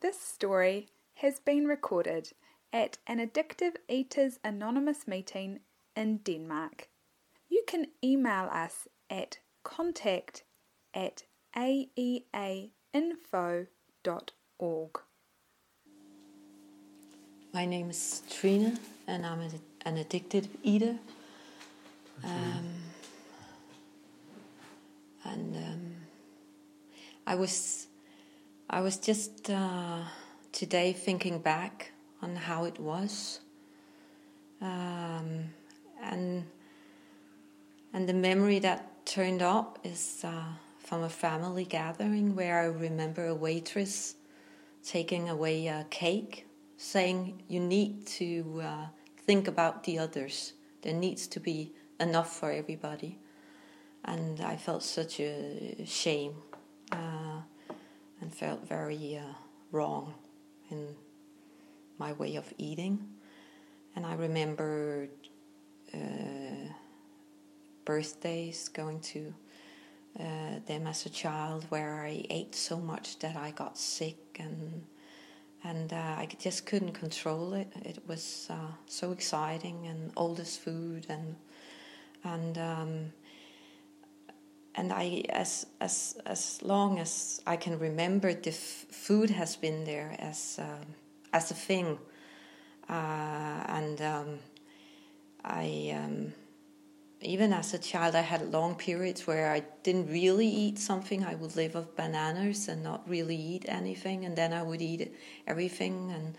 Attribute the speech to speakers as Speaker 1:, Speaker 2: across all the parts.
Speaker 1: This story has been recorded at an Addictive Eaters Anonymous meeting in Denmark. You can email us at contact at aeainfo.org.
Speaker 2: My name is Trina, and I'm an addicted eater. Um, and um, I was, I was just uh, today thinking back on how it was, um, and and the memory that turned up is uh, from a family gathering where I remember a waitress taking away a cake saying you need to uh, think about the others. There needs to be enough for everybody. And I felt such a shame uh, and felt very uh, wrong in my way of eating. And I remember uh, birthdays, going to uh, them as a child, where I ate so much that I got sick and and uh, I just couldn't control it. It was uh, so exciting and oldest food and and um, and I as as as long as I can remember, the food has been there as um, as a thing, uh, and um, I. Um, even as a child, I had long periods where I didn't really eat something. I would live off bananas and not really eat anything, and then I would eat everything, and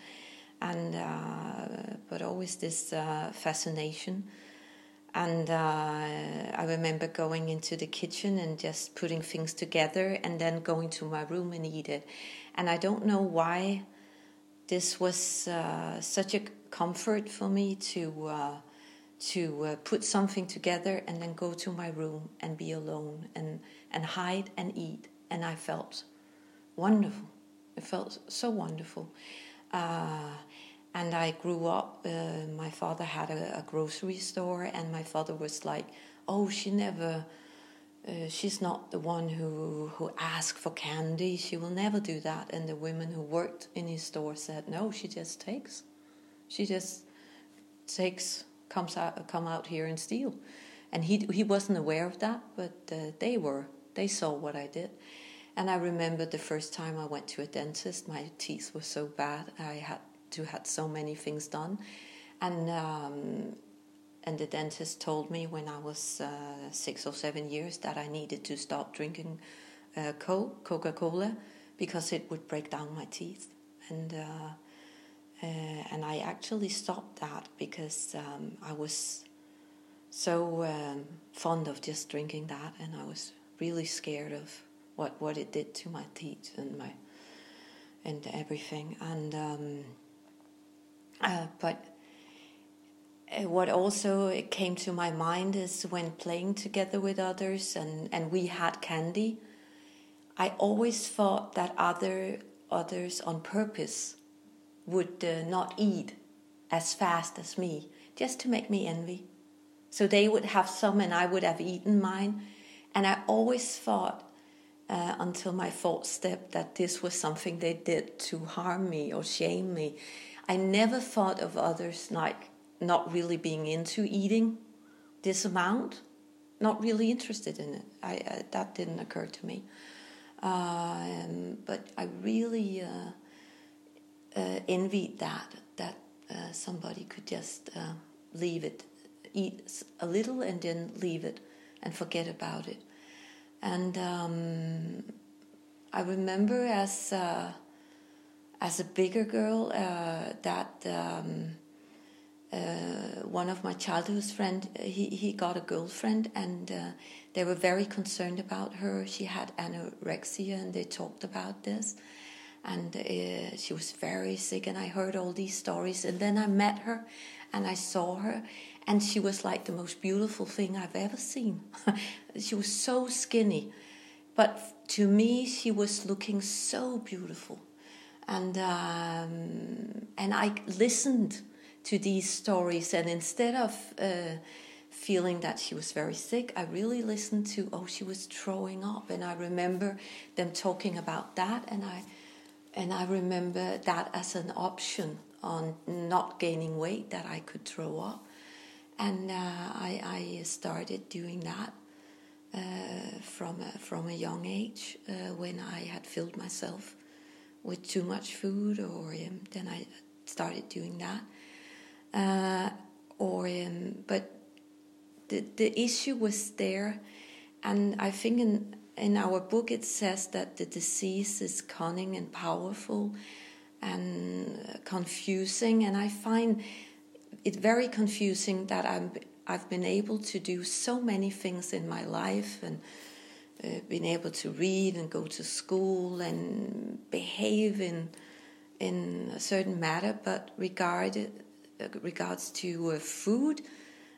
Speaker 2: and uh, but always this uh, fascination. And uh, I remember going into the kitchen and just putting things together, and then going to my room and eat it. And I don't know why this was uh, such a comfort for me to uh, to uh, put something together and then go to my room and be alone and, and hide and eat. And I felt wonderful. It felt so wonderful. Uh, and I grew up, uh, my father had a, a, grocery store, and my father was like, Oh, she never. Uh, she's not the one who who asked for candy. She will never do that. And the women who worked in his store said, "No, she just takes. She just takes comes out come out here and steal and he he wasn't aware of that but uh, they were they saw what I did and I remember the first time I went to a dentist my teeth were so bad I had to had so many things done and um, and the dentist told me when I was uh, six or seven years that I needed to stop drinking uh, Coca Cola because it would break down my teeth and uh, uh, and I actually stopped that because um, I was so um, fond of just drinking that, and I was really scared of what, what it did to my teeth and my and everything. And um, uh, but uh, what also came to my mind is when playing together with others, and and we had candy. I always thought that other others on purpose would uh, not eat as fast as me, just to make me envy. So they would have some and I would have eaten mine. And I always thought, uh, until my fourth step, that this was something they did to harm me or shame me. I never thought of others like not really being into eating this amount, not really interested in it. I, that didn't occur to me. Uh, um, but I really uh, uh, envied that that uh, somebody could just uh, leave it, eat a little and then leave it and forget about it. And um, I remember as uh, as a bigger girl uh, that. Um, uh, one of my childhood friend he, he got a girlfriend and they were very concerned about her. She had anorexia and they talked about this. And uh, she was very sick and i heard all these stories. And then i met her and i saw her and she was like the most beautiful thing i've ever seen. She was so skinny. But to me she was looking so beautiful and um, and i listened to these stories and instead of uh, feeling that she was very sick i really listened to oh she was throwing up. And i remember them talking about that and i and I remember that as an option on not gaining weight that I could throw up, and uh, I, I started doing that uh, from a, from a young age uh, when I had filled myself with too much food, or um, then I started doing that. Uh, or um, but the the issue was there, and I think in in our book it says that the disease is cunning and powerful and confusing, and I find it very confusing that I'm I've been able to do so many things in my life and uh, been able to read and go to school and behave in in a certain matter, but regarded uh, regards to uh, food,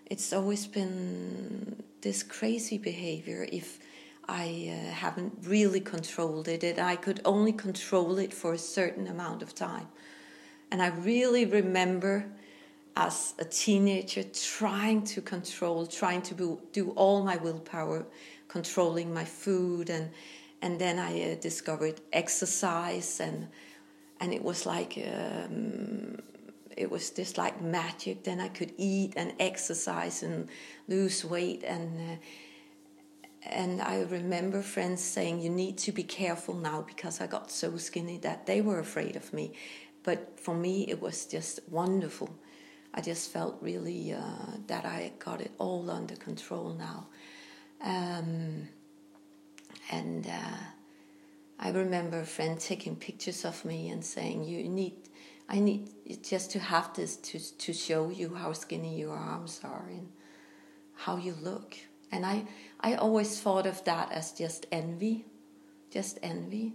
Speaker 2: it's always been this crazy behavior. If I uh, haven't really controlled it, and I could only control it for a certain amount of time. And I really remember as a teenager trying to control, trying to do all my willpower, controlling my food, and and then I uh, discovered exercise, and and it was like um, it was just like magic. Then I could eat and exercise and lose weight, and uh, and I remember friends saying, You need to be careful now because I got so skinny that they were afraid of me. But for me, it was just wonderful. I just felt really uh, that I got it all under control now. Um, and uh, I remember a friend taking pictures of me and saying, You need. I need just to have this to to show you how skinny your arms are and how you look. And I I always thought of that as just envy, just envy.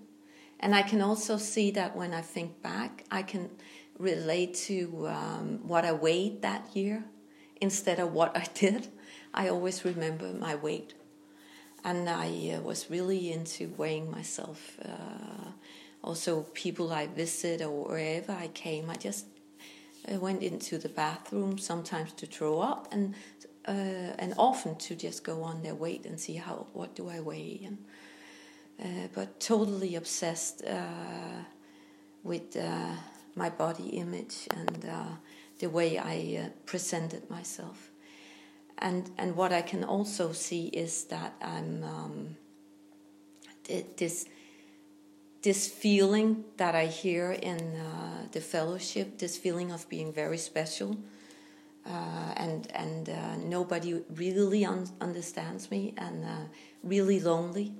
Speaker 2: And I can also see that when I think back, I can relate to um, what I weighed that year instead of what I did. I always remember my weight. And I uh, was really into weighing myself. Uh, also, people I visit or wherever I came, I just I went into the bathroom sometimes to throw up and uh, and often to just go on their weight and see how what do I weigh and uh, but totally obsessed uh, with uh, my body image and the way I presented myself and and what I can also see is that I'm um, this this feeling that I hear in the fellowship this feeling of being very special uh, and and uh, nobody really un- understands me, and uh, really lonely.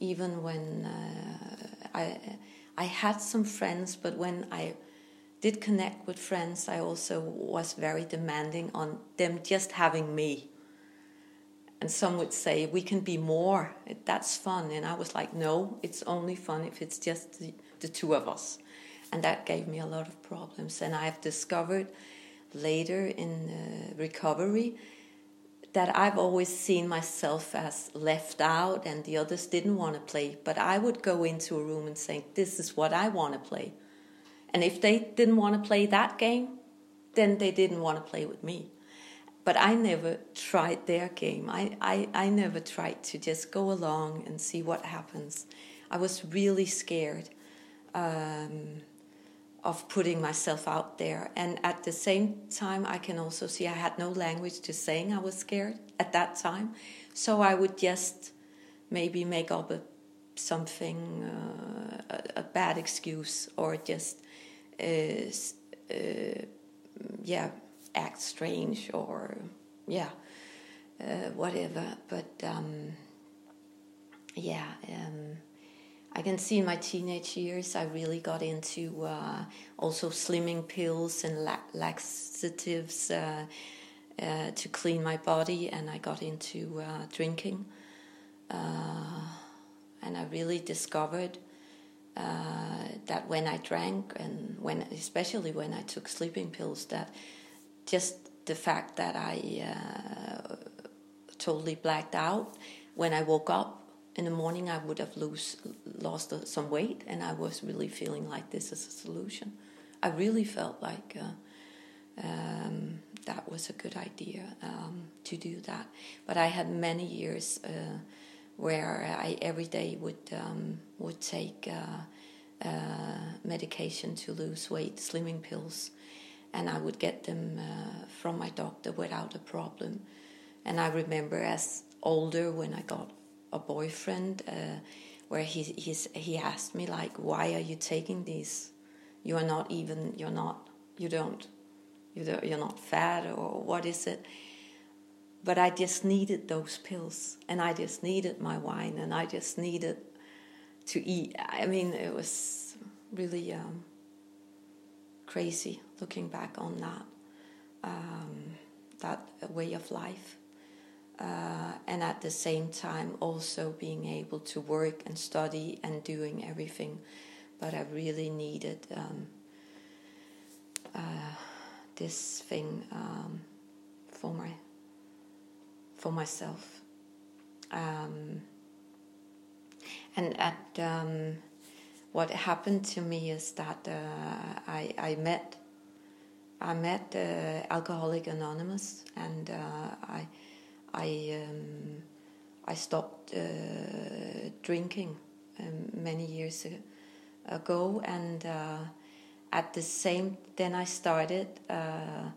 Speaker 2: Even when uh, I I had some friends, but when I did connect with friends, I also was very demanding on them just having me. And some would say we can be more. That's fun, and I was like, no, it's only fun if it's just the, the two of us, and that gave me a lot of problems. And I have discovered later in uh, recovery that I've always seen myself as left out and the others didn't want to play. But I would go into a room and say, This is what I want to play. And if they didn't want to play that game, then they didn't want to play with me. But I never tried their game. I, I, I never tried to just go along and see what happens. I was really scared. Um, of putting myself out there. And at the same time, I can also see I had no language to saying I was scared at that time. So I would just maybe make up a, something, uh, a, a, bad excuse, or just, yeah, act strange, or yeah, uh, whatever. But um, yeah. Um, I can see in my teenage years, I really got into uh, also slimming pills and la- laxatives uh, uh, to clean my body, and I got into uh, drinking. Uh, and I really discovered uh, that when I drank, and when especially when I took sleeping pills, that just the fact that I totally blacked out when I woke up in the morning I would have lose, lost some weight, and I was really feeling like this is a solution. I really felt like uh, um, that was a good idea um, to do that. But I had many years uh, where I every day would um, would take uh, uh, medication to lose weight, slimming pills, and I would get them uh, from my doctor without a problem. And I remember as older when I got a boyfriend, uh, where he he's, he asked me like, "Why are you taking these? You are not even you're not you don't you don't, you're not fat or what is it?" But I just needed those pills, and I just needed my wine, and I just needed to eat. I mean, it was really um, crazy looking back on that um, that way of life, uh, and at the same time also being able to work and study and doing everything. But I really needed um, uh, this thing um, for my for myself. Um, and at um, what happened to me is that uh, I, I met I met uh, Alcoholic Anonymous, and uh, I I um, I stopped uh, drinking um, many years ago, and uh, at the same then I started uh,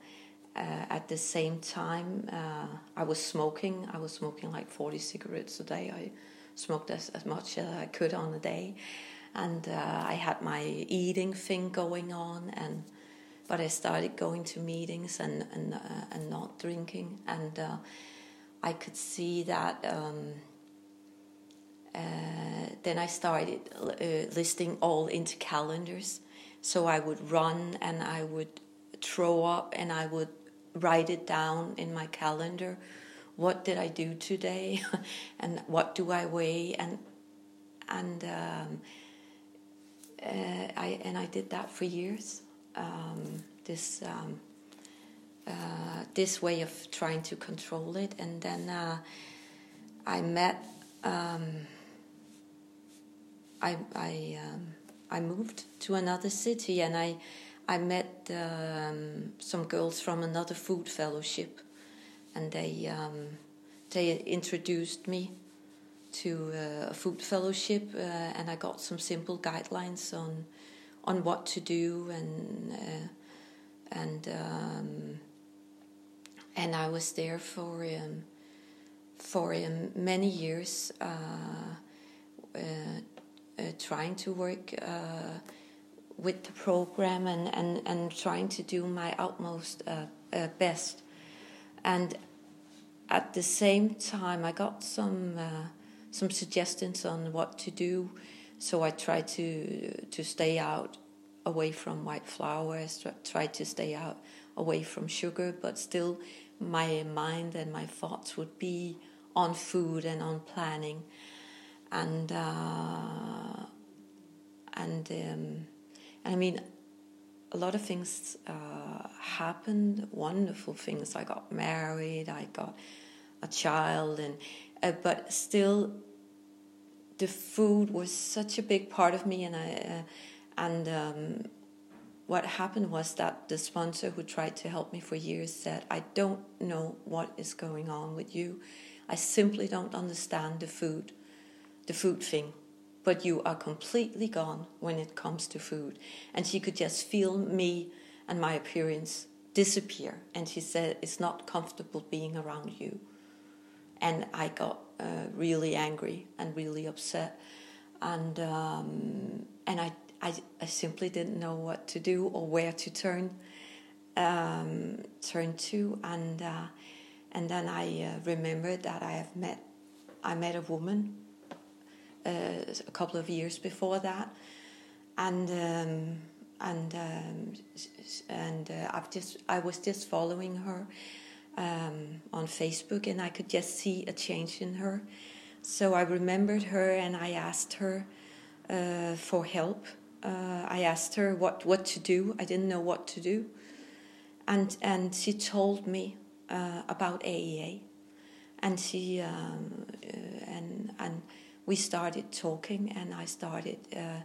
Speaker 2: at the same time, uh, I was smoking. I was smoking like 40 cigarettes a day. I smoked as, as much as I could on a day. And uh, I had my eating thing going on. and But I started going to meetings and, and, uh, and not drinking. And uh, I could see that. Um, uh, then I started listing all into calendars. So I would run and I would throw up and I would write it down in my calendar. What did I do today, and what do I weigh, and and um, uh, I and I did that for years. Um, this um, uh, this way of trying to control it, and then uh, I met. Um, I I um, I moved to another city, and I I met um, some girls from another food fellowship, and they um, they introduced me to uh, a food fellowship, uh, and I got some simple guidelines on on what to do and uh, and um, and I was there for um, for um, many years, uh, uh, uh, trying to work with the program and, and, and trying to do my utmost uh, uh, best. And at the same time, I got some uh, some suggestions on what to do. So I tried to to stay out away from white flours, tried to stay out away from sugar, but still my mind and my thoughts would be on food and on planning. And uh, and um, I mean, a lot of things uh, happened, wonderful things. I got married, I got a child, and uh, but still, the food was such a big part of me, and I uh, and um, what happened was that the sponsor who tried to help me for years said, "I don't know what is going on with you. I simply don't understand the food, the food thing." But you are completely gone when it comes to food. And she could just feel me and my appearance disappear. And she said, It's not comfortable being around you. And I got uh, really angry and really upset. And, um, and I, I, I, simply didn't know what to do or where to turn, um, turn to. And, uh, and then I uh, remembered that I have met, I met a woman uh, a couple of years before that, and um, and um, and uh, I've just I was just following her um, on Facebook, and I could just see a change in her. So I remembered her, and I asked her uh, for help. Uh, I asked her what what to do. I didn't know what to do, and and she told me uh, about AEA, and she um, and and we started talking, and I started uh,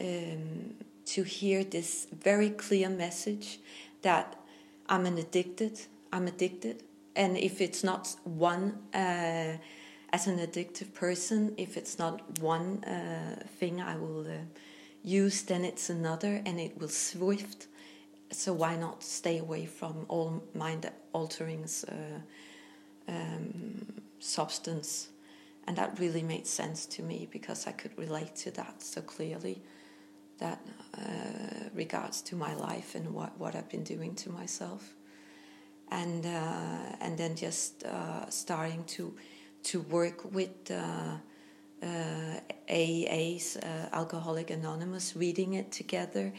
Speaker 2: um, to hear this very clear message that I'm an addicted. I'm addicted, and if it's not one uh, as an addictive person, if it's not one uh, thing, I will uh, use, then it's another, and it will swift. So why not stay away from all mind altering uh, um, substance? And that really made sense to me because I could relate to that so clearly. That uh, regards to my life and what, what I've been doing to myself, and uh, and then just uh, starting to to work with uh, uh, AA's uh, Alcoholic Anonymous, reading it together,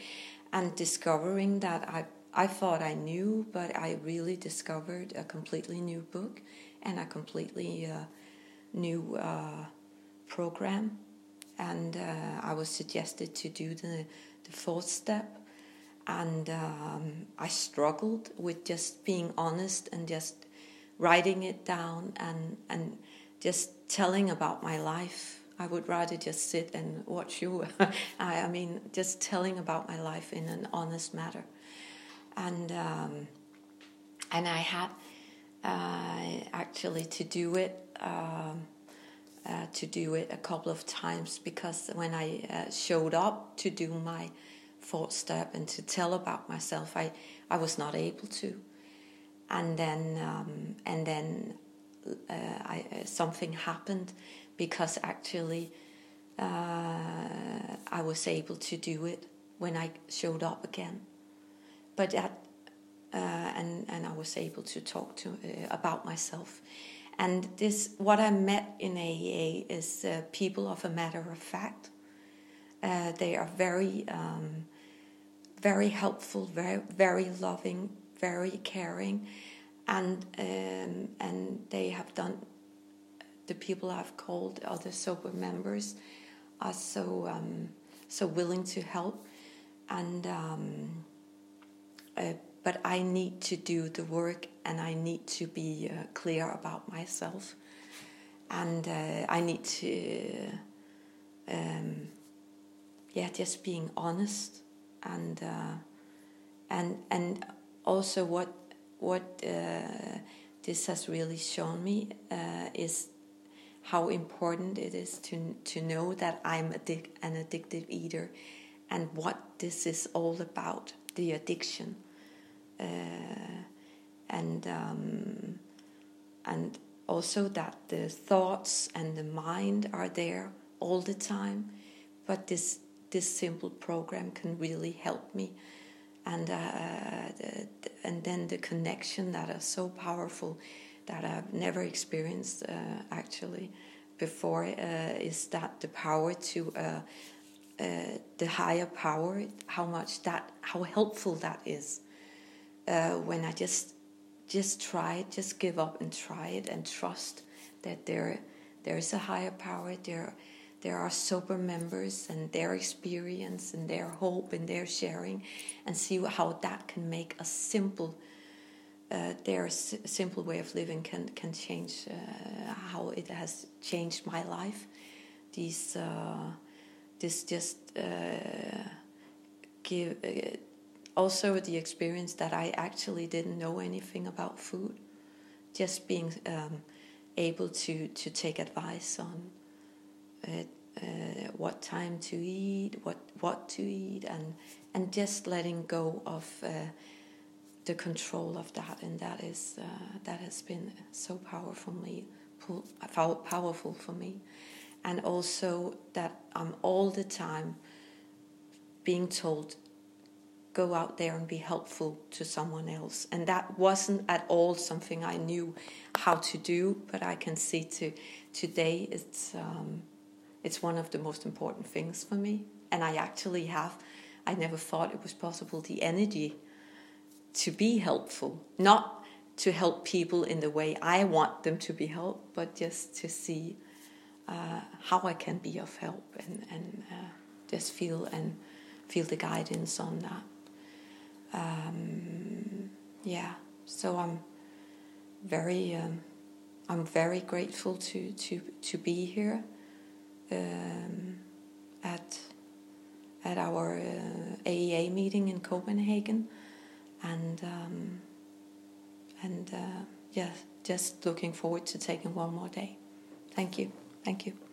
Speaker 2: and discovering that I I thought I knew, but I really discovered a completely new book and a completely uh, new uh, program. And uh, I was suggested to do the, the fourth step. And um, I struggled with just being honest and just writing it down and, and just telling about my life. I would rather just sit and watch you. I, I, mean, just telling about my life in an honest manner. And um, and I had uh, actually to do it um, uh, to do it a couple of times because when I uh, showed up to do my fourth step and to tell about myself, I I was not able to. And then um, and then uh, I, uh, something happened because actually uh, I was able to do it when I showed up again. But that, uh, and and I was able to talk to uh, about myself. And this, what I met in AEA is uh, people of a matter of fact. they are very, um, very helpful, very, very loving, very caring and um, and they have done. The people I've called other sober members are so um, so willing to help, and um, uh, but I need to do the work, and I need to be uh, clear about myself, and uh, I need to. Um, yeah, just being honest, and uh, and and also what what uh, this has really shown me uh, is how important it is to to know that I'm addic- an addictive eater, and what this is all about the addiction, and um, and also that the thoughts and the mind are there all the time, but this this simple program can really help me. And uh, and then the connection that is so powerful that I've never experienced uh, actually before uh, is that the power to uh, uh, the higher power how much that how helpful that is uh, when I just just try it just give up and try it and trust that there there is a higher power there there are sober members and their experience and their hope and their sharing, and see how that can make a simple, uh, their s- simple way of living can can change uh, how it has changed my life. These uh, this just uh, give uh, also the experience that I actually didn't know anything about food, just being um, able to to take advice on uh, uh, what time to eat, what what to eat, and and just letting go of uh, the control of that, and that is uh, that has been so powerful me, powerful for me, and also that I'm all the time being told go out there and be helpful to someone else. And that wasn't at all something I knew how to do, but I can see to today it's um, it's one of the most important things for me. And I actually have, I never thought it was possible, the energy to be helpful. Not to help people in the way I want them to be helped, but just to see uh, how I can be of help and, and uh, just feel and feel the guidance on that. Um, yeah, so I'm very um, I'm very grateful to to to be here um, at at our uh, AEA meeting in Copenhagen, and um, and uh, yeah, just looking forward to taking one more day. Thank you, thank you.